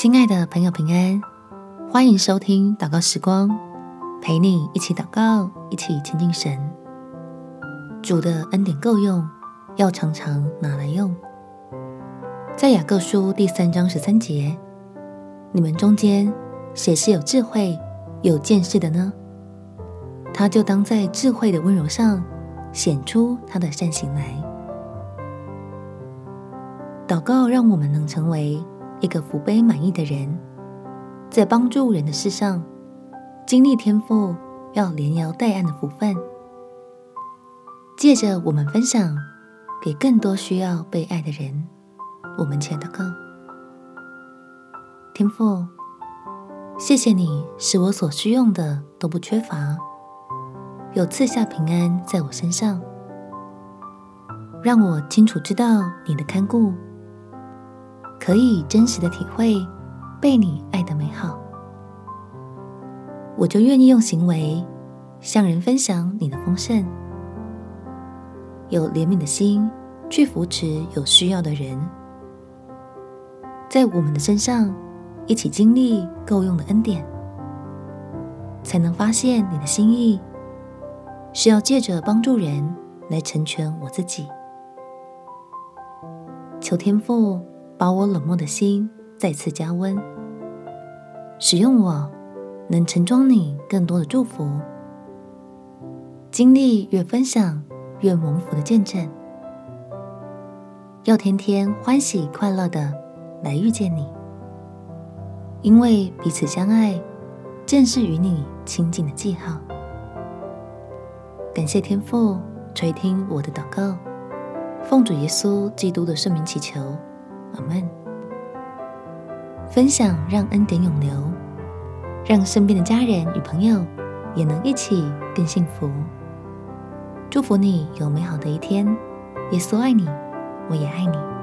亲爱的朋友，平安，欢迎收听祷告时光，陪你一起祷告，一起亲近神。主的恩典够用，要常常拿来用。在雅各书第三章十三节，你们中间谁是有智慧、有见识的呢？他就当在智慧的温柔上显出他的善行来。祷告让我们能成为一个福杯满溢的人，在帮助人的事上，经历天父要连摇带按的福分。借着我们分享给更多需要被爱的人，我们前祷告。天父，谢谢你使我所需用的都不缺乏，有赐下平安在我身上，让我清楚知道你的看顾。可以真实的体会被你爱的美好，我就愿意用行为向人分享你的丰盛，有怜悯的心去扶持有需要的人，在我们的身上一起经历够用的恩典，才能发现你的心意是要借着帮助人来成全我自己。求天父。把我冷漠的心再次加温，使用我，能盛装你更多的祝福，经历越分享越蒙福的见证，要天天欢喜快乐的来遇见你，因为彼此相爱，正是与你亲近的记号。感谢天父垂听我的祷告，奉主耶稣基督的圣名祈求。阿门。分享让恩典永留，让身边的家人与朋友也能一起更幸福。祝福你有美好的一天。耶稣爱你，我也爱你。